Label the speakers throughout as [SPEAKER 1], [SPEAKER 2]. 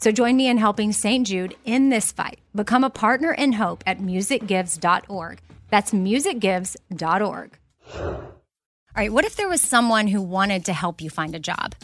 [SPEAKER 1] So join me in helping St. Jude in this fight. Become a partner in hope at musicgives.org. That's musicgives.org. All right, what if there was someone who wanted to help you find a job?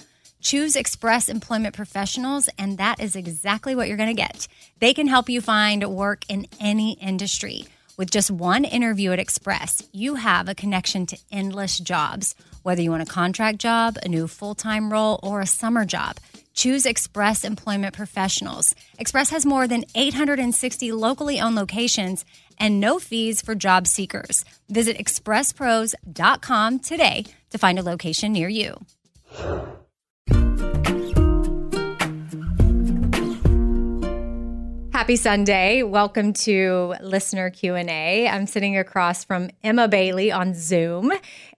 [SPEAKER 1] Choose Express Employment Professionals, and that is exactly what you're going to get. They can help you find work in any industry. With just one interview at Express, you have a connection to endless jobs, whether you want a contract job, a new full time role, or a summer job. Choose Express Employment Professionals. Express has more than 860 locally owned locations and no fees for job seekers. Visit expresspros.com today to find a location near you. Happy Sunday. Welcome to listener Q&A. I'm sitting across from Emma Bailey on Zoom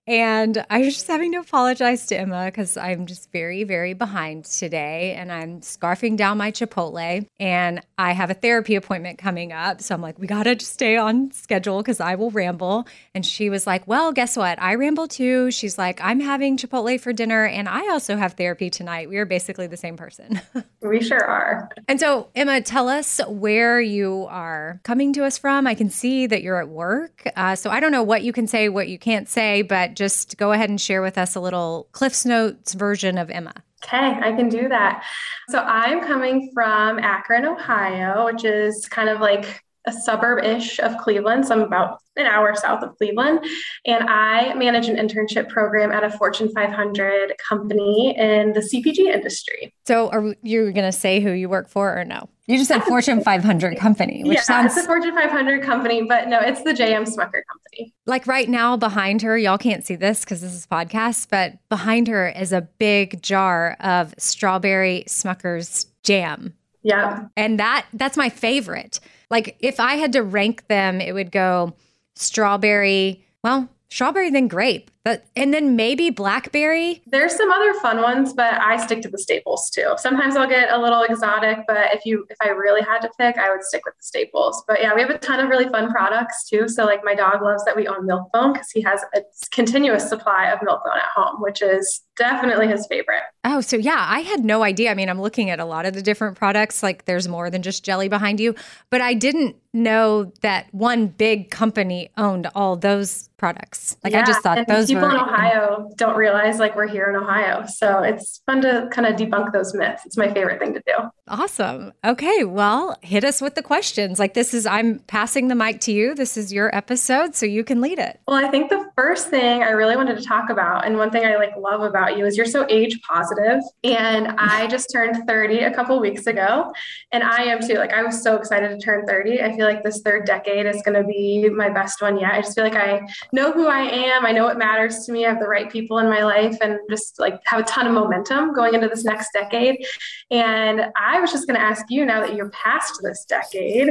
[SPEAKER 1] and I was just having to apologize to Emma because I'm just very, very behind today. And I'm scarfing down my Chipotle. And I have a therapy appointment coming up. So I'm like, we got to stay on schedule because I will ramble. And she was like, well, guess what? I ramble too. She's like, I'm having Chipotle for dinner. And I also have therapy tonight. We are basically the same person.
[SPEAKER 2] we sure are.
[SPEAKER 1] And so, Emma, tell us where you are coming to us from. I can see that you're at work. Uh, so I don't know what you can say, what you can't say, but just go ahead and share with us a little CliffsNotes version of Emma.
[SPEAKER 2] Okay, I can do that. So I'm coming from Akron, Ohio, which is kind of like a suburb ish of Cleveland. So I'm about an hour south of Cleveland. And I manage an internship program at a Fortune 500 company in the CPG industry.
[SPEAKER 1] So are you going to say who you work for or no? You just said Fortune 500 company, which
[SPEAKER 2] yeah,
[SPEAKER 1] sounds.
[SPEAKER 2] It's a Fortune 500 company, but no, it's the JM Smucker company.
[SPEAKER 1] Like right now, behind her, y'all can't see this because this is podcast, but behind her is a big jar of strawberry Smucker's jam.
[SPEAKER 2] Yeah.
[SPEAKER 1] And that that's my favorite. Like if I had to rank them, it would go strawberry, well, strawberry then grape but and then maybe blackberry?
[SPEAKER 2] There's some other fun ones but i stick to the staples too. Sometimes i'll get a little exotic but if you if i really had to pick i would stick with the staples. But yeah we have a ton of really fun products too. So like my dog loves that we own milk-bone because he has a continuous supply of milk-bone at home which is definitely his favorite.
[SPEAKER 1] Oh so yeah i had no idea. I mean i'm looking at a lot of the different products like there's more than just jelly behind you. But i didn't know that one big company owned all those products. Like
[SPEAKER 2] yeah,
[SPEAKER 1] i just thought those
[SPEAKER 2] people in Ohio don't realize like we're here in Ohio. So it's fun to kind of debunk those myths. It's my favorite thing to do.
[SPEAKER 1] Awesome. Okay. Well, hit us with the questions. Like this is, I'm passing the mic to you. This is your episode, so you can lead it.
[SPEAKER 2] Well, I think the first thing I really wanted to talk about, and one thing I like love about you is you're so age positive. And I just turned 30 a couple weeks ago. And I am too. Like I was so excited to turn 30. I feel like this third decade is going to be my best one yet. I just feel like I know who I am. I know what matters matters to me. I have the right people in my life and just like have a ton of momentum going into this next decade. And I was just going to ask you now that you're past this decade,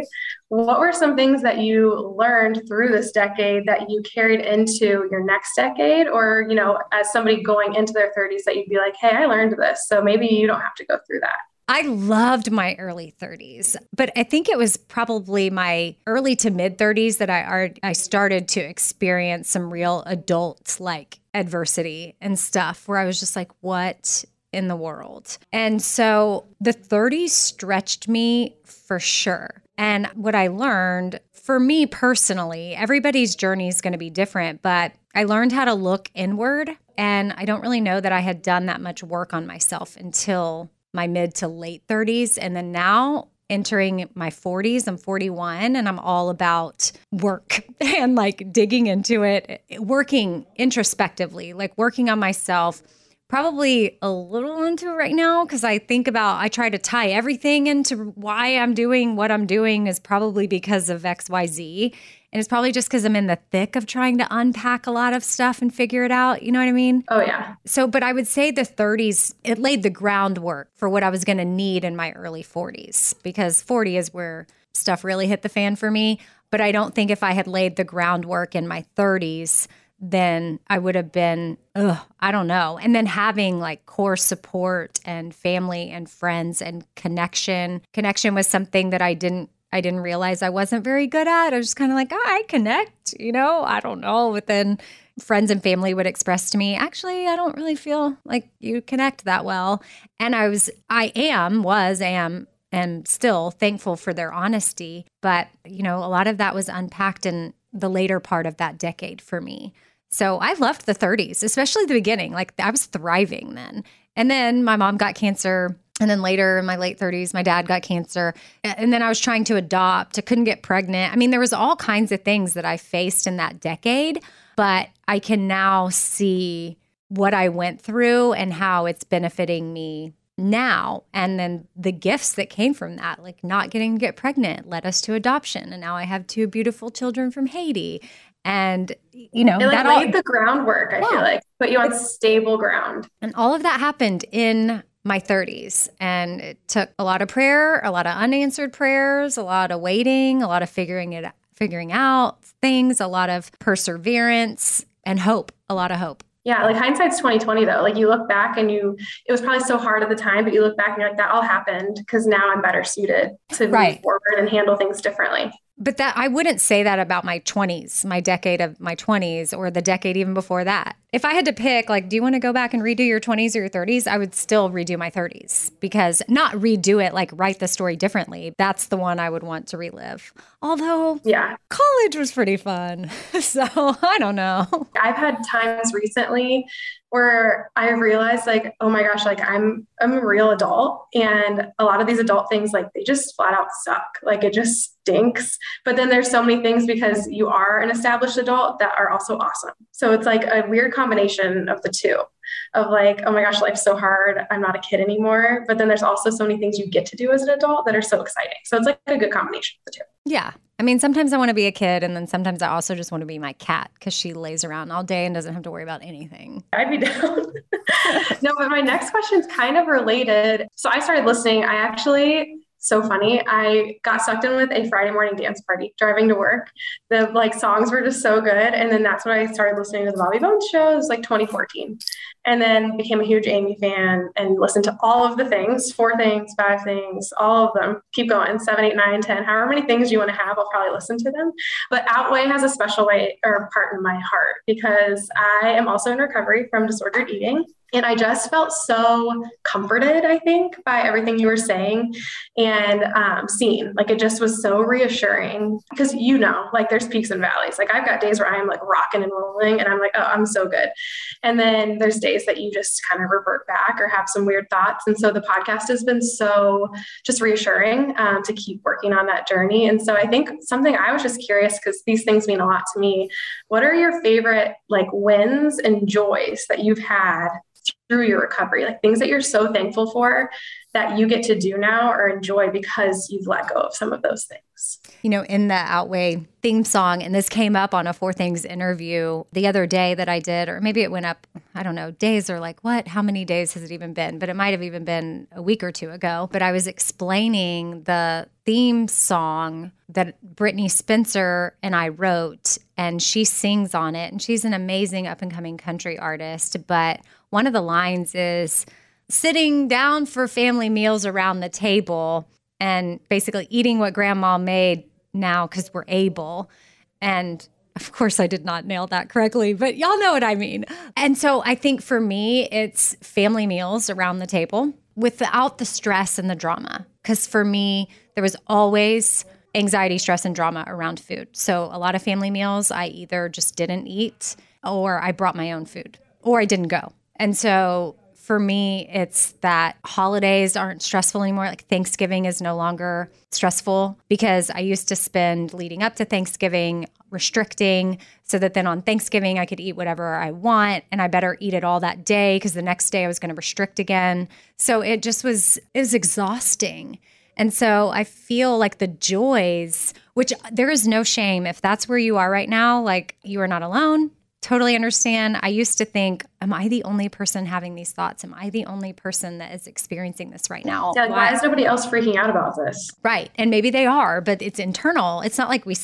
[SPEAKER 2] what were some things that you learned through this decade that you carried into your next decade? Or, you know, as somebody going into their 30s, that you'd be like, hey, I learned this. So maybe you don't have to go through that.
[SPEAKER 1] I loved my early 30s, but I think it was probably my early to mid 30s that I I started to experience some real adult like adversity and stuff where I was just like, what in the world? And so the 30s stretched me for sure. And what I learned for me personally, everybody's journey is going to be different, but I learned how to look inward. And I don't really know that I had done that much work on myself until my mid to late 30s. And then now entering my 40s, I'm 41 and I'm all about work and like digging into it, working introspectively, like working on myself probably a little into it right now because I think about I try to tie everything into why I'm doing what I'm doing is probably because of XYZ. And it's probably just because I'm in the thick of trying to unpack a lot of stuff and figure it out. You know what I mean?
[SPEAKER 2] Oh, yeah.
[SPEAKER 1] So, but I would say the 30s, it laid the groundwork for what I was going to need in my early 40s because 40 is where stuff really hit the fan for me. But I don't think if I had laid the groundwork in my 30s, then I would have been, ugh, I don't know. And then having like core support and family and friends and connection. Connection was something that I didn't I didn't realize I wasn't very good at. I was just kind of like, oh, I connect, you know, I don't know. But then friends and family would express to me, actually, I don't really feel like you connect that well. And I was, I am, was, am, and still thankful for their honesty. But, you know, a lot of that was unpacked in the later part of that decade for me. So I loved the 30s, especially the beginning. Like I was thriving then. And then my mom got cancer. And then later in my late 30s, my dad got cancer. And then I was trying to adopt. I couldn't get pregnant. I mean, there was all kinds of things that I faced in that decade, but I can now see what I went through and how it's benefiting me now and then the gifts that came from that like not getting to get pregnant led us to adoption and now i have two beautiful children from haiti and you know
[SPEAKER 2] it like that laid all, the groundwork i yeah. feel like. Put you on stable ground.
[SPEAKER 1] And all of that happened in my 30s and it took a lot of prayer a lot of unanswered prayers a lot of waiting a lot of figuring it figuring out things a lot of perseverance and hope a lot of hope.
[SPEAKER 2] Yeah like hindsight's 2020 though. Like you look back and you it was probably so hard at the time but you look back and you're like that all happened because now i'm better suited to right. move forward and handle things differently
[SPEAKER 1] but that I wouldn't say that about my 20s, my decade of my 20s or the decade even before that. If I had to pick like do you want to go back and redo your 20s or your 30s, I would still redo my 30s because not redo it like write the story differently. That's the one I would want to relive. Although
[SPEAKER 2] yeah.
[SPEAKER 1] College was pretty fun. so, I don't know.
[SPEAKER 2] I've had times recently where I realized like, oh my gosh, like I'm I'm a real adult and a lot of these adult things like they just flat out suck. Like it just stinks. But then there's so many things because you are an established adult that are also awesome. So it's like a weird combination of the two of like, oh my gosh, life's so hard. I'm not a kid anymore. But then there's also so many things you get to do as an adult that are so exciting. So it's like a good combination of the two.
[SPEAKER 1] Yeah. I mean, sometimes I want to be a kid, and then sometimes I also just want to be my cat because she lays around all day and doesn't have to worry about anything.
[SPEAKER 2] I'd be down. no, but my next question is kind of related. So I started listening. I actually so funny. I got sucked in with a Friday morning dance party driving to work. The like songs were just so good. And then that's when I started listening to the Bobby Bones show. It was like 2014. And then became a huge Amy fan and listened to all of the things, four things, five things, all of them. Keep going, seven, eight, nine, ten, however many things you want to have, I'll probably listen to them. But Outweigh has a special way or part in my heart because I am also in recovery from disordered eating. And I just felt so comforted, I think, by everything you were saying and um, seen. Like it just was so reassuring because you know, like there's peaks and valleys. Like I've got days where I'm like rocking and rolling and I'm like, oh, I'm so good. And then there's days that you just kind of revert back or have some weird thoughts. And so the podcast has been so just reassuring um, to keep working on that journey. And so I think something I was just curious because these things mean a lot to me. What are your favorite like wins and joys that you've had through your recovery, like things that you're so thankful for that you get to do now or enjoy because you've let go of some of those things.
[SPEAKER 1] You know, in the Outweigh theme song, and this came up on a Four Things interview the other day that I did, or maybe it went up, I don't know, days are like, what? How many days has it even been? But it might have even been a week or two ago. But I was explaining the theme song that Brittney Spencer and I wrote, and she sings on it. And she's an amazing up and coming country artist. But one of the lines is, sitting down for family meals around the table and basically eating what grandma made now because we're able. And of course, I did not nail that correctly, but y'all know what I mean. And so I think for me, it's family meals around the table without the stress and the drama. Because for me, there was always anxiety, stress, and drama around food. So a lot of family meals, I either just didn't eat or I brought my own food or I didn't go. And so for me, it's that holidays aren't stressful anymore. Like Thanksgiving is no longer stressful because I used to spend leading up to Thanksgiving restricting so that then on Thanksgiving I could eat whatever I want and I better eat it all that day because the next day I was going to restrict again. So it just was it was exhausting. And so I feel like the joys, which there is no shame if that's where you are right now, like you are not alone totally understand. I used to think, am I the only person having these thoughts? Am I the only person that is experiencing this right now?
[SPEAKER 2] Yeah, why, why is nobody else freaking out about this?
[SPEAKER 1] Right. And maybe they are, but it's internal. It's not like we,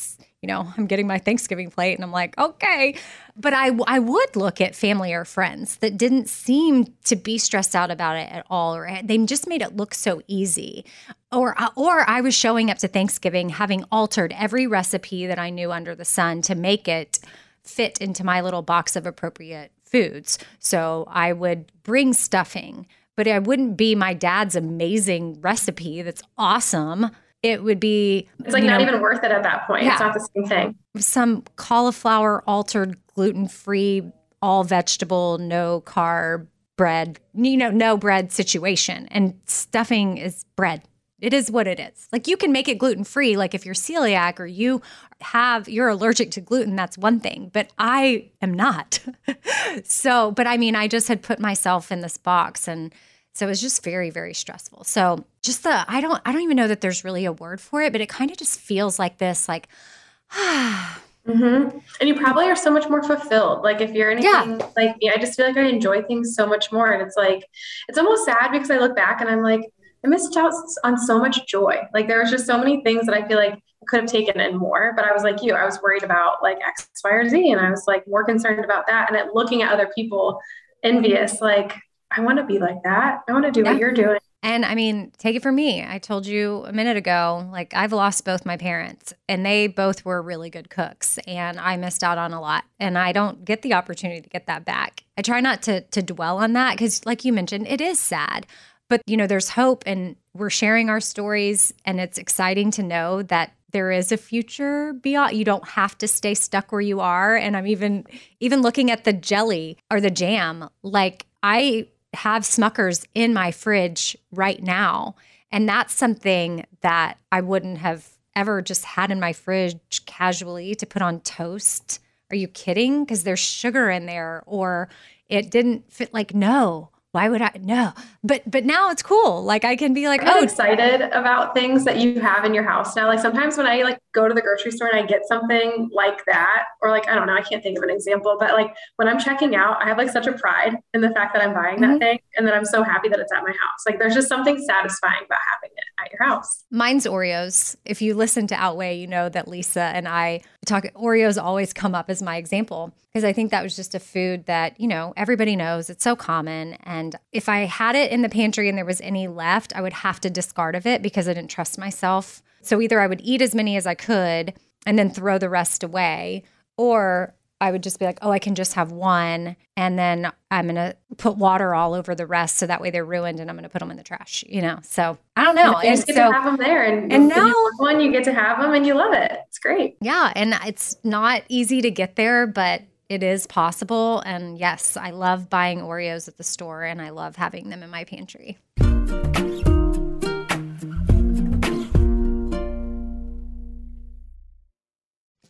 [SPEAKER 1] you know, I'm getting my Thanksgiving plate and I'm like, okay. But I, I would look at family or friends that didn't seem to be stressed out about it at all, or they just made it look so easy. Or, uh, or I was showing up to Thanksgiving having altered every recipe that I knew under the sun to make it fit into my little box of appropriate foods. So I would bring stuffing, but it wouldn't be my dad's amazing recipe that's awesome. It would be
[SPEAKER 2] It's like not know, even worth it at that point. Yeah, it's not the same thing.
[SPEAKER 1] Some cauliflower altered gluten-free all vegetable, no carb bread, you know, no bread situation. And stuffing is bread. It is what it is. Like you can make it gluten free. Like if you're celiac or you have, you're allergic to gluten, that's one thing, but I am not. so, but I mean, I just had put myself in this box and so it was just very, very stressful. So just the, I don't, I don't even know that there's really a word for it, but it kind of just feels like this, like,
[SPEAKER 2] ah. Mm-hmm. And you probably are so much more fulfilled. Like if you're anything yeah. like me, I just feel like I enjoy things so much more. And it's like, it's almost sad because I look back and I'm like, I missed out on so much joy. Like there was just so many things that I feel like I could have taken in more, but I was like you, I was worried about like X, Y, or Z, and I was like more concerned about that. And at looking at other people envious, like I want to be like that. I want to do yeah. what you're doing.
[SPEAKER 1] And I mean, take it from me. I told you a minute ago, like I've lost both my parents and they both were really good cooks and I missed out on a lot and I don't get the opportunity to get that back. I try not to to dwell on that cuz like you mentioned, it is sad. But, you know, there's hope and we're sharing our stories. And it's exciting to know that there is a future beyond you don't have to stay stuck where you are. And i'm even even looking at the jelly or the jam like i have smuckers in my fridge right now. And that's something that i wouldn't have ever just had in my fridge casually to put on toast. Are you kidding? Because there's sugar in there or it didn't fit like no why would I no? But but now it's cool. Like I can be like,
[SPEAKER 2] I'm oh, excited about things that you have in your house now. Like sometimes when I like go to the grocery store and I get something like that, or like I don't know, I can't think of an example, but like when I'm checking out, I have like such a pride in the fact that I'm buying mm-hmm. that thing and that I'm so happy that it's at my house. Like there's just something satisfying about having it at your house.
[SPEAKER 1] Mine's Oreos. If you listen to Outweigh, you know that Lisa and I talk Oreos always come up as my example because I think that was just a food that, you know, everybody knows. It's so common and if I had it in the pantry and there was any left, I would have to discard of it because I didn't trust myself. So either I would eat as many as I could and then throw the rest away, or I would just be like, oh, I can just have one. And then I'm going to put water all over the rest. So that way they're ruined and I'm going to put them in the trash, you know? So I don't know.
[SPEAKER 2] And you get so, to have them there. And, and now one, you get to have them and you love it. It's great.
[SPEAKER 1] Yeah. And it's not easy to get there, but it is possible. And yes, I love buying Oreos at the store and I love having them in my pantry.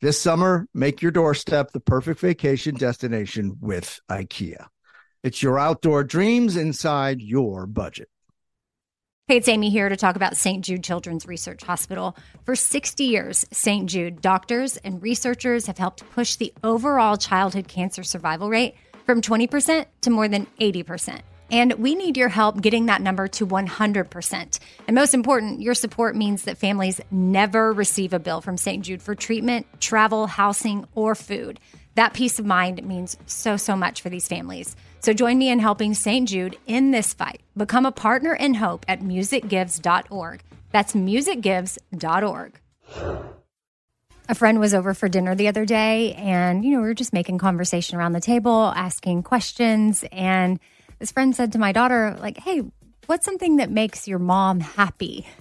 [SPEAKER 3] This summer, make your doorstep the perfect vacation destination with IKEA. It's your outdoor dreams inside your budget.
[SPEAKER 1] Hey, it's Amy here to talk about St. Jude Children's Research Hospital. For 60 years, St. Jude doctors and researchers have helped push the overall childhood cancer survival rate from 20% to more than 80%. And we need your help getting that number to 100%. And most important, your support means that families never receive a bill from St. Jude for treatment, travel, housing, or food. That peace of mind means so, so much for these families. So join me in helping St. Jude in this fight. Become a partner in hope at musicgives.org. That's musicgives.org. A friend was over for dinner the other day, and, you know, we were just making conversation around the table, asking questions, and this friend said to my daughter, like, hey, what's something that makes your mom happy?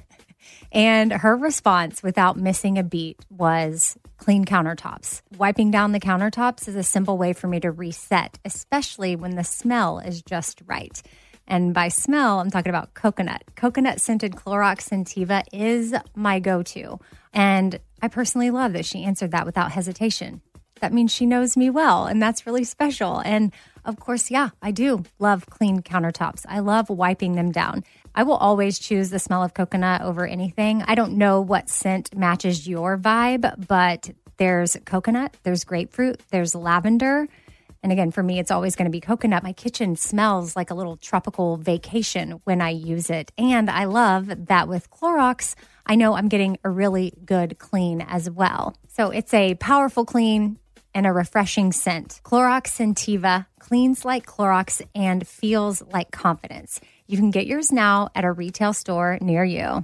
[SPEAKER 1] And her response, without missing a beat, was clean countertops. Wiping down the countertops is a simple way for me to reset, especially when the smell is just right. And by smell, I'm talking about coconut. Coconut scented Clorox Scentiva is my go to. And I personally love that she answered that without hesitation. That means she knows me well, and that's really special. And of course, yeah, I do love clean countertops. I love wiping them down. I will always choose the smell of coconut over anything. I don't know what scent matches your vibe, but there's coconut, there's grapefruit, there's lavender. And again, for me, it's always going to be coconut. My kitchen smells like a little tropical vacation when I use it. And I love that with Clorox, I know I'm getting a really good clean as well. So it's a powerful clean and a refreshing scent. Clorox Scentiva cleans like Clorox and feels like confidence. You can get yours now at a retail store near you.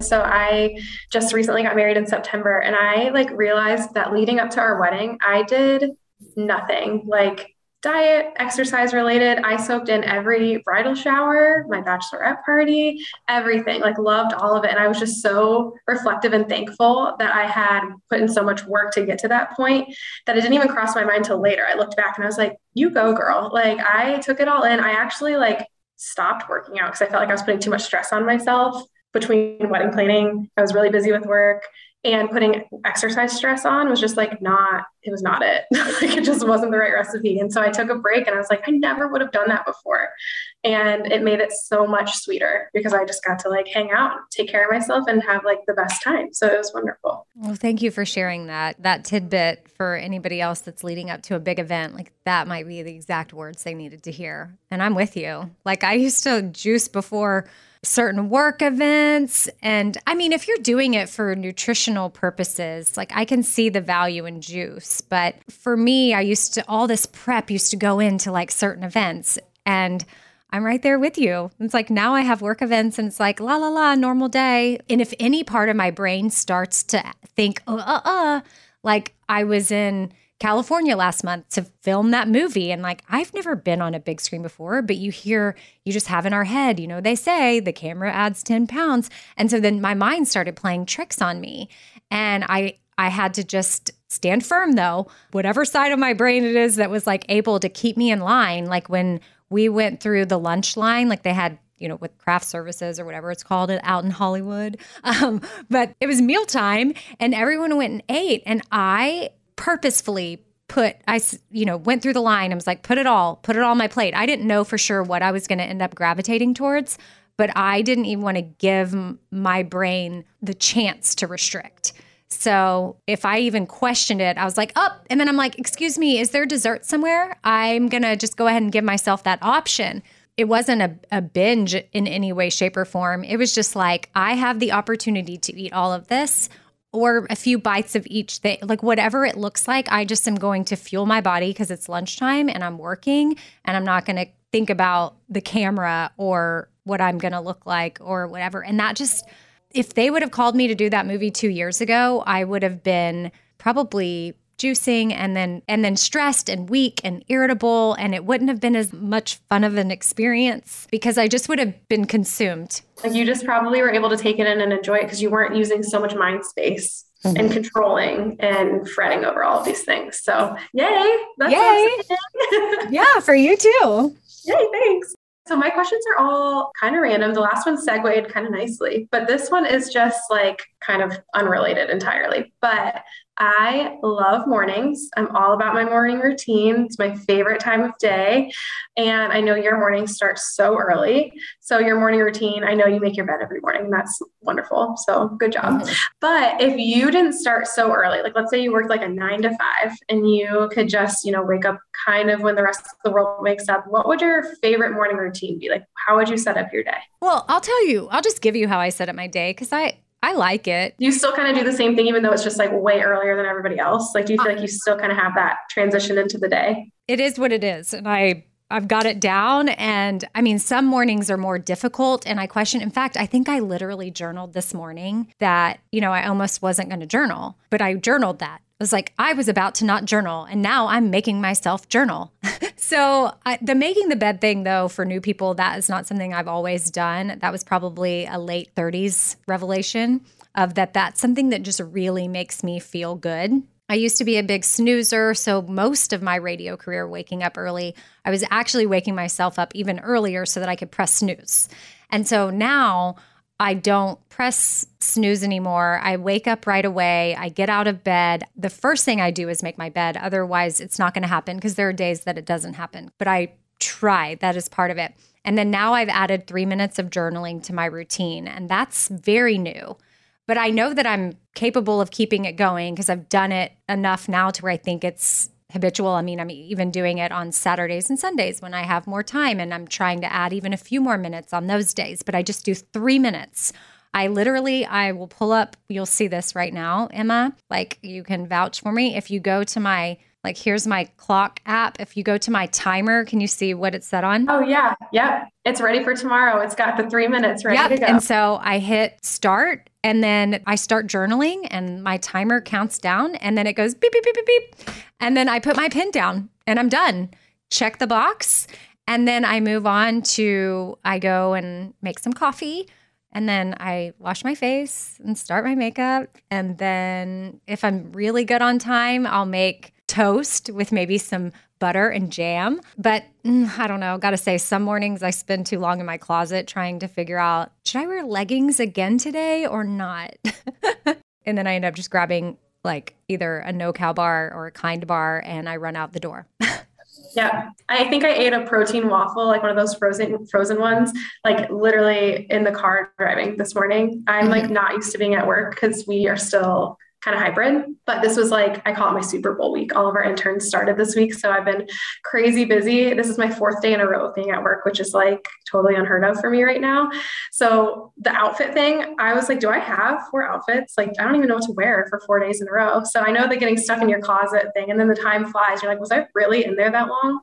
[SPEAKER 2] So I just recently got married in September and I like realized that leading up to our wedding, I did nothing. Like diet, exercise related. I soaked in every bridal shower, my bachelorette party, everything, like loved all of it. And I was just so reflective and thankful that I had put in so much work to get to that point that it didn't even cross my mind till later. I looked back and I was like, you go, girl. Like I took it all in. I actually like stopped working out because I felt like I was putting too much stress on myself between wedding planning. I was really busy with work and putting exercise stress on was just like not it was not it. Like it just wasn't the right recipe. And so i took a break and i was like i never would have done that before And it made it so much sweeter because I just got to like hang out, take care of myself, and have like the best time. So it was wonderful.
[SPEAKER 1] Well, thank you for sharing that. That tidbit for anybody else that's leading up to a big event, like that might be the exact words they needed to hear. And I'm with you. Like I used to juice before certain work events. And I mean, if you're doing it for nutritional purposes, like I can see the value in juice. But for me, I used to, all this prep used to go into like certain events. And I'm right there with you. It's like now I have work events and it's like la la la, normal day. And if any part of my brain starts to think, uh uh uh, like I was in California last month to film that movie. And like, I've never been on a big screen before, but you hear, you just have in our head, you know, they say the camera adds 10 pounds. And so then my mind started playing tricks on me. And I, I had to just stand firm though, whatever side of my brain it is that was like able to keep me in line. Like when we went through the lunch line, like they had you know, with craft services or whatever it's called it out in Hollywood. Um, but it was mealtime and everyone went and ate. And I purposefully put I you know went through the line and was like put it all put it all on my plate. I didn't know for sure what I was going to end up gravitating towards, but I didn't even want to give my brain the chance to restrict. So if I even questioned it, I was like. Oh, and then I'm like, excuse me, is there dessert somewhere? I'm going to just go ahead and give myself that option. It wasn't a, a binge in any way, shape, or form. It was just like, I have the opportunity to eat all of this or a few bites of each thing, like whatever it looks like. I just am going to fuel my body because it's lunchtime and I'm working and I'm not going to think about the camera or what I'm going to look like or whatever. And that just, if they would have called me to do that movie two years ago, I would have been probably juicing and then and then stressed and weak and irritable and it wouldn't have been as much fun of an experience because I just would have been consumed.
[SPEAKER 2] Like you just probably were able to take it in and enjoy it because you weren't using so much mind space mm-hmm. and controlling and fretting over all of these things. So yay.
[SPEAKER 1] That's yay. yeah, for you too.
[SPEAKER 2] Yay, thanks. So my questions are all kind of random. The last one segued kind of nicely, but this one is just like kind of unrelated entirely. But I love mornings. I'm all about my morning routine. It's my favorite time of day. And I know your morning starts so early. So, your morning routine, I know you make your bed every morning. That's wonderful. So, good job. Mm-hmm. But if you didn't start so early, like let's say you worked like a nine to five and you could just, you know, wake up kind of when the rest of the world wakes up, what would your favorite morning routine be? Like, how would you set up your day?
[SPEAKER 1] Well, I'll tell you, I'll just give you how I set up my day because I, I like it.
[SPEAKER 2] You still kind of do the same thing, even though it's just like way earlier than everybody else. Like, do you feel like you still kind of have that transition into the day?
[SPEAKER 1] It is what it is, and I I've got it down. And I mean, some mornings are more difficult, and I question. In fact, I think I literally journaled this morning that you know I almost wasn't going to journal, but I journaled that. Was like, I was about to not journal, and now I'm making myself journal. so, I, the making the bed thing, though, for new people, that is not something I've always done. That was probably a late 30s revelation of that. That's something that just really makes me feel good. I used to be a big snoozer. So, most of my radio career, waking up early, I was actually waking myself up even earlier so that I could press snooze. And so now I don't press snooze anymore. I wake up right away. I get out of bed. The first thing I do is make my bed. Otherwise, it's not going to happen because there are days that it doesn't happen. But I try. That is part of it. And then now I've added three minutes of journaling to my routine, and that's very new. But I know that I'm capable of keeping it going because I've done it enough now to where I think it's habitual. I mean, I'm even doing it on Saturdays and Sundays when I have more time, and I'm trying to add even a few more minutes on those days. But I just do three minutes. I literally, I will pull up. You'll see this right now, Emma. Like you can vouch for me if you go to my like here's my clock app. If you go to my timer, can you see what it's set on?
[SPEAKER 2] Oh yeah, yep. It's ready for tomorrow. It's got the three minutes ready yep. to go.
[SPEAKER 1] And so I hit start, and then I start journaling, and my timer counts down, and then it goes beep beep beep beep beep, and then I put my pen down, and I'm done. Check the box, and then I move on to I go and make some coffee. And then I wash my face and start my makeup. And then, if I'm really good on time, I'll make toast with maybe some butter and jam. But mm, I don't know. Got to say, some mornings I spend too long in my closet trying to figure out should I wear leggings again today or not? and then I end up just grabbing like either a no cow bar or a kind bar and I run out the door.
[SPEAKER 2] Yeah. I think I ate a protein waffle, like one of those frozen frozen ones, like literally in the car driving this morning. I'm like mm-hmm. not used to being at work because we are still kind of hybrid. But this was like, I call it my Super Bowl week. All of our interns started this week. So I've been crazy busy. This is my fourth day in a row of being at work, which is like totally unheard of for me right now. So the outfit thing, I was like, do I have four outfits? Like, I don't even know what to wear for four days in a row. So I know the getting stuck in your closet thing. And then the time flies. You're like, was I really in there that long?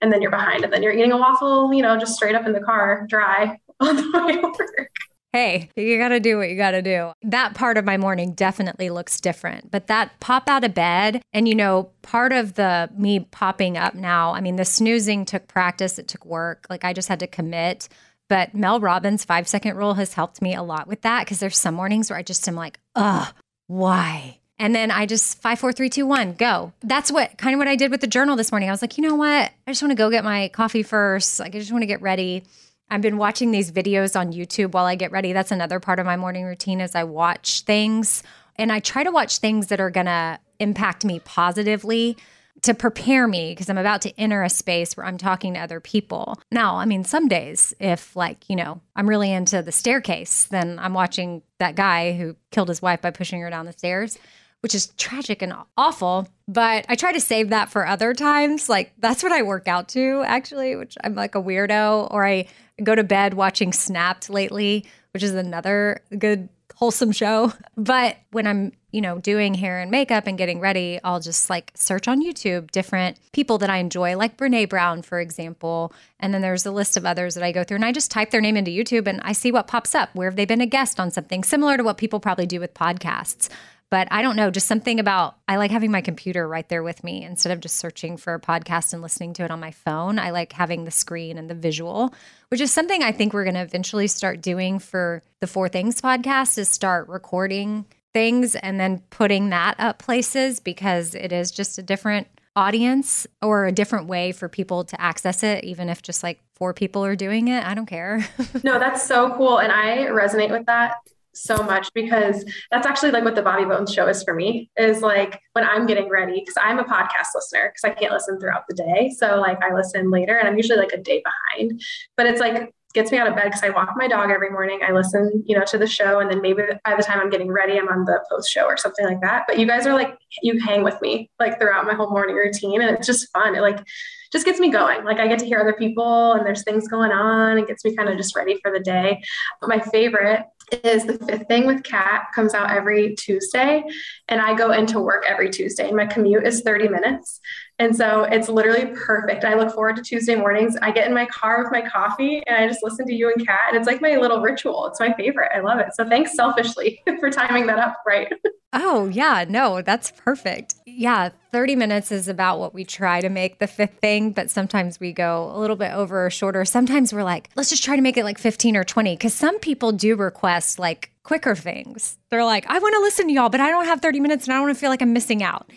[SPEAKER 2] And then you're behind. And then you're eating a waffle, you know, just straight up in the car, dry on the way to work
[SPEAKER 1] hey, you got to do what you got to do. That part of my morning definitely looks different. But that pop out of bed, and you know, part of the me popping up now, I mean, the snoozing took practice, it took work. Like I just had to commit. But Mel Robbins' five second rule has helped me a lot with that because there's some mornings where I just am like, ugh, why? And then I just five, four, three, two, one, go. That's what kind of what I did with the journal this morning. I was like, you know what? I just want to go get my coffee first. Like, I just want to get ready. I've been watching these videos on YouTube while I get ready. That's another part of my morning routine is I watch things and I try to watch things that are going to impact me positively to prepare me because I'm about to enter a space where I'm talking to other people. Now, I mean, some days, if like, you know, I'm really into the staircase, then I'm watching that guy who killed his wife by pushing her down the stairs, which is tragic and awful. But I try to save that for other times. Like, that's what I work out to, actually, which I'm like a weirdo, or I go to bed watching Snapped lately, which is another good wholesome show. But when I'm, you know, doing hair and makeup and getting ready, I'll just like search on YouTube different people that I enjoy, like Brene Brown, for example. And then there's a list of others that I go through and I just type their name into YouTube and I see what pops up. Where have they been a guest on something similar to what people probably do with podcasts? But I don't know, just something about I like having my computer right there with me. Instead of just searching for a podcast and listening to it on my phone. I like having the screen and the visual, which is something I think we're going to eventually start doing for the Four Things podcast is start recording things and then putting that up places because it is just a different audience or a different way for people to access it even if just like four people are doing it. I don't care.
[SPEAKER 2] No that's so cool and i resonate with that so much because that's actually like what the Bobby Bones show is for me is like when I'm getting ready because I'm a podcast listener because I can't listen throughout the day. So like I listen later and I'm usually like a day behind. But it's like gets me out of bed because I walk my dog every morning. I listen, you know, to the show, and then maybe by the time I'm getting ready, I'm on the post show or something like that. But you guys are like, you hang with me like throughout my whole morning routine, and it's just fun. It like just gets me going. Like I get to hear other people, and there's things going on. It gets me kind of just ready for the day. But my favorite is the fifth thing with Kat comes out every Tuesday, and I go into work every Tuesday. And my commute is 30 minutes. And so it's literally perfect. I look forward to Tuesday mornings. I get in my car with my coffee and I just listen to you and Kat. And it's like my little ritual. It's my favorite. I love it. So thanks selfishly for timing that up right.
[SPEAKER 1] Oh, yeah. No, that's perfect. Yeah. 30 minutes is about what we try to make the fifth thing, but sometimes we go a little bit over or shorter. Sometimes we're like, let's just try to make it like 15 or 20. Cause some people do request like quicker things. They're like, I want to listen to y'all, but I don't have 30 minutes and I don't want to feel like I'm missing out.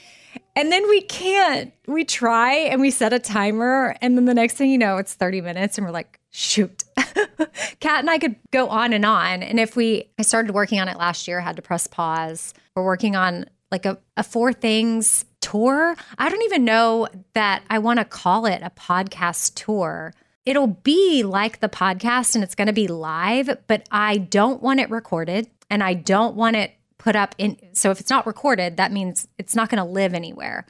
[SPEAKER 1] And then we can't. We try and we set a timer. And then the next thing you know, it's 30 minutes and we're like, shoot. Kat and I could go on and on. And if we, I started working on it last year, had to press pause. We're working on like a, a four things tour. I don't even know that I want to call it a podcast tour. It'll be like the podcast and it's going to be live, but I don't want it recorded and I don't want it put up in so if it's not recorded that means it's not going to live anywhere.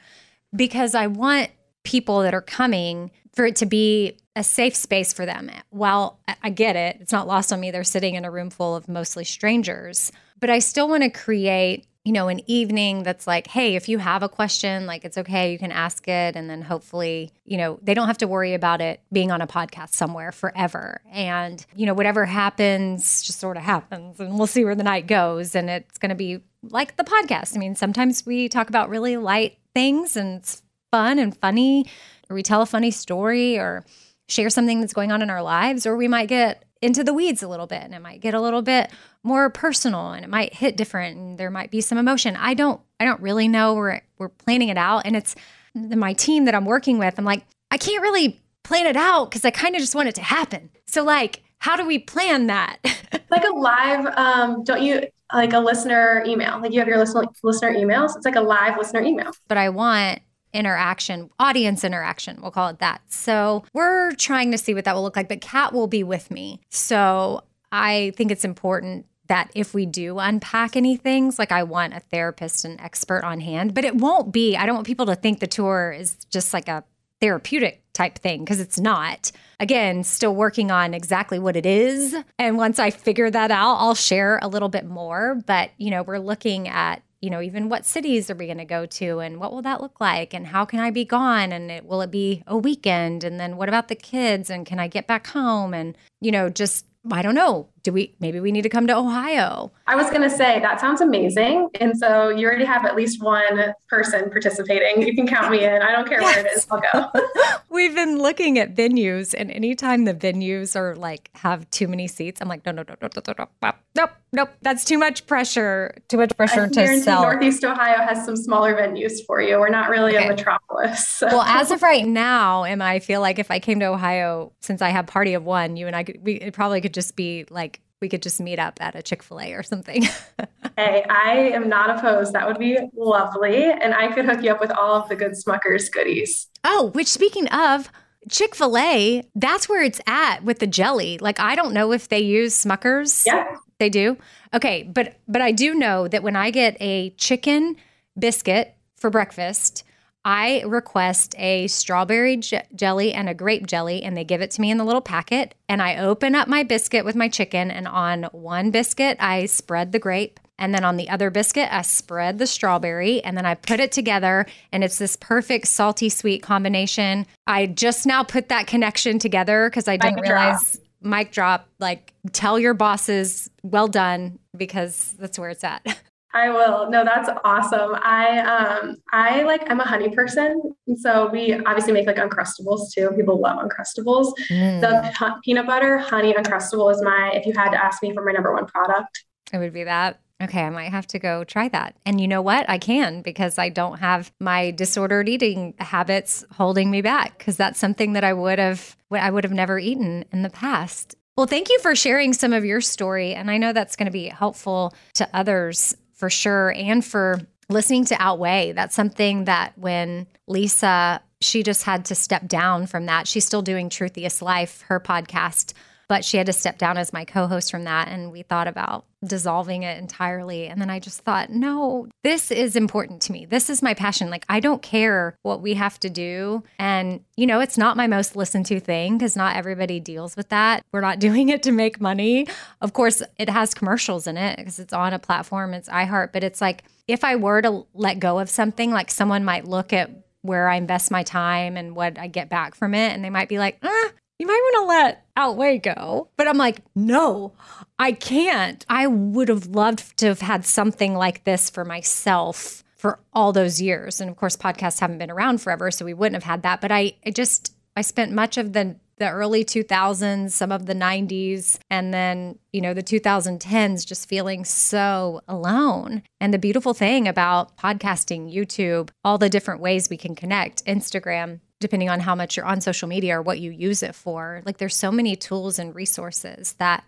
[SPEAKER 1] Because i want people that are coming for it to be a safe space for them. While i get it it's not lost on me they're sitting in a room full of mostly strangers but i still want to create you know, an evening that's like, hey, if you have a question, like it's okay, you can ask it. And then hopefully, you know, they don't have to worry about it being on a podcast somewhere forever. And, you know, whatever happens just sort of happens and we'll see where the night goes. And it's going to be like the podcast. I mean, sometimes we talk about really light things and it's fun and funny, or we tell a funny story or share something that's going on in our lives, or we might get into the weeds a little bit and it might get a little bit more personal and it might hit different and there might be some emotion. I don't I don't really know. We're we're planning it out and it's my team that I'm working with. I'm like, I can't really plan it out because I kind of just want it to happen. So like, how do we plan that?
[SPEAKER 2] like a live um don't you like a listener email. Like you have your listener listener emails. It's like a live listener email.
[SPEAKER 1] But I want interaction, audience interaction, we'll call it that. So we're trying to see what that will look like, but Kat will be with me. So I think it's important that if we do unpack any things, like I want a therapist and expert on hand, but it won't be, I don't want people to think the tour is just like a therapeutic type thing because it's not. Again, still working on exactly what it is. And once I figure that out, I'll share a little bit more. But, you know, we're looking at you know, even what cities are we going to go to and what will that look like and how can I be gone and it, will it be a weekend and then what about the kids and can I get back home and, you know, just I don't know. Do we maybe we need to come to Ohio?
[SPEAKER 2] I was going to say that sounds amazing. And so you already have at least one person participating. You can count me in. I don't care yes. where it is. I'll go.
[SPEAKER 1] We've been looking at venues and anytime the venues are like have too many seats, I'm like no no no no no no no nope nope that's too much pressure. Too much pressure to sell.
[SPEAKER 2] Northeast Ohio has some smaller venues for you. We're not really okay. a metropolis.
[SPEAKER 1] So. Well, as of right now, Emma, I feel like if I came to Ohio since I have party of one, you and I could we it probably could just be like we could just meet up at a Chick fil A or something.
[SPEAKER 2] hey, I am not opposed. That would be lovely. And I could hook you up with all of the good Smuckers goodies.
[SPEAKER 1] Oh, which speaking of, Chick fil A, that's where it's at with the jelly. Like, I don't know if they use Smuckers.
[SPEAKER 2] Yeah.
[SPEAKER 1] They do? Okay. But, but I do know that when I get a chicken biscuit for breakfast, I request a strawberry j- jelly and a grape jelly, and they give it to me in the little packet. And I open up my biscuit with my chicken, and on one biscuit, I spread the grape. And then on the other biscuit, I spread the strawberry and then I put it together. And it's this perfect salty sweet combination. I just now put that connection together because I didn't realize mic drop, like tell your bosses, well done, because that's where it's at.
[SPEAKER 2] I will. No, that's awesome. I um I like I'm a honey person. And so we obviously make like uncrustables too. People love uncrustables. Mm. The peanut butter honey uncrustable is my if you had to ask me for my number one product.
[SPEAKER 1] It would be that. Okay, I might have to go try that. And you know what? I can because I don't have my disordered eating habits holding me back because that's something that I would have I would have never eaten in the past. Well, thank you for sharing some of your story and I know that's going to be helpful to others for sure and for listening to Outweigh. That's something that when Lisa she just had to step down from that. She's still doing Truthiest Life, her podcast but she had to step down as my co-host from that and we thought about dissolving it entirely. And then i just thought no this is important to me. This is my passion. Like i don't care what we have to do. And you know it's not my most listened to thing because not everybody deals with that. We're not doing it to make money. Of course it has commercials in it because it's on a platform. It's iheart. But it's like if i were to let go of something like someone might look at where I invest my time and what I get back from it. And they might be like, eh, you might want to let Outweigh go. But I'm like, no, I can't. I would have loved to have had something like this for myself for all those years. And of course, podcasts haven't been around forever, so we wouldn't have had that. But I, I just, I spent much of the the early 2000s, some of the 90s, and then, you know, the 2010s just feeling so alone. And the beautiful thing about podcasting, YouTube, all the different ways we can connect, Instagram, depending on how much you're on social media or what you use it for. Like there's so many tools and resources that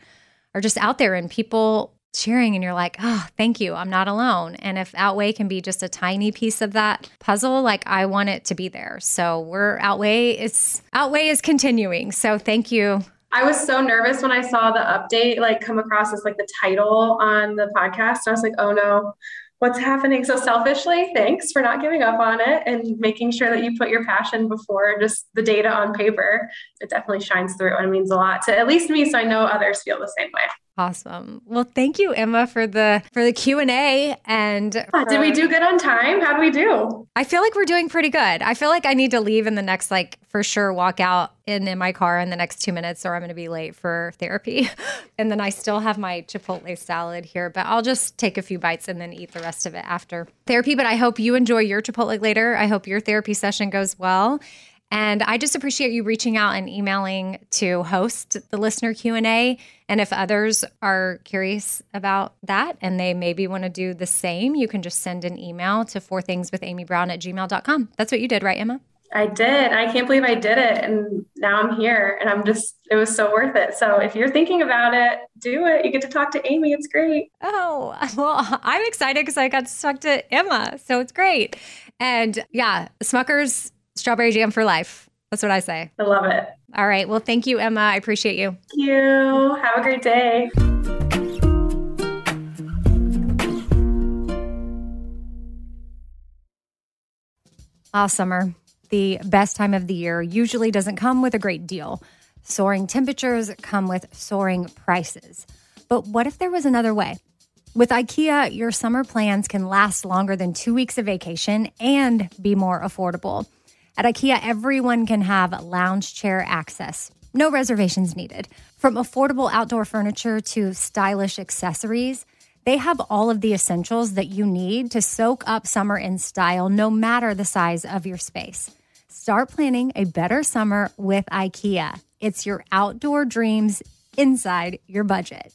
[SPEAKER 1] are just out there and people cheering and you're like, "Oh, thank you. I'm not alone." And if Outweigh can be just a tiny piece of that puzzle, like I want it to be there. So, we're Outweigh is Outweigh is continuing. So, thank you.
[SPEAKER 2] I was so nervous when I saw the update like come across as like the title on the podcast. I was like, "Oh no, what's happening. So selfishly, thanks for not giving up on it and making sure that you put your passion before just the data on paper. It definitely shines through and means a lot to at least me. So I know others feel the same way.
[SPEAKER 1] Awesome. Well, thank you, Emma, for the for the Q and A. And
[SPEAKER 2] did we do good on time? How do we do?
[SPEAKER 1] I feel like we're doing pretty good. I feel like I need to leave in the next, like, for sure, walk out in in my car in the next two minutes, or I'm going to be late for therapy. and then I still have my Chipotle salad here, but I'll just take a few bites and then eat the rest of it after therapy. But I hope you enjoy your Chipotle later. I hope your therapy session goes well. And I just appreciate you reaching out and emailing to host the listener Q&A. And if others are curious about that and they maybe want to do the same, you can just send an email to four things with Amy Brown at gmail.com. That's what you did, right, Emma?
[SPEAKER 2] I did. I can't believe I did it. And now I'm here and I'm just, it was so worth it. So if you're thinking about it, do it. You get to talk to Amy. It's great.
[SPEAKER 1] Oh, well, I'm excited because I got to talk to Emma. So it's great. And yeah, Smucker's strawberry jam for life. That's what I say.
[SPEAKER 2] I love it.
[SPEAKER 1] All right. Well, thank you, Emma. I appreciate you.
[SPEAKER 2] Thank you. Have a great day.
[SPEAKER 1] Ah, summer, the best time of the year, usually doesn't come with a great deal. Soaring temperatures come with soaring prices. But what if there was another way? With IKEA, your summer plans can last longer than two weeks of vacation and be more affordable. At IKEA, everyone can have lounge chair access. No reservations needed. From affordable outdoor furniture to stylish accessories, they have all of the essentials that you need to soak up summer in style, no matter the size of your space. Start planning a better summer with IKEA. It's your outdoor dreams inside your budget.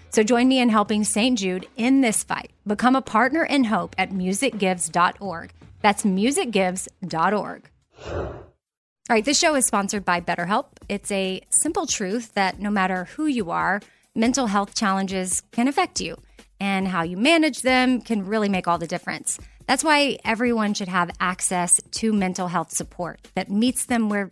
[SPEAKER 1] So join me in helping St. Jude in this fight. Become a partner in hope at musicgives.org. That's musicgives.org. All right, this show is sponsored by BetterHelp. It's a simple truth that no matter who you are, mental health challenges can affect you and how you manage them can really make all the difference. That's why everyone should have access to mental health support that meets them where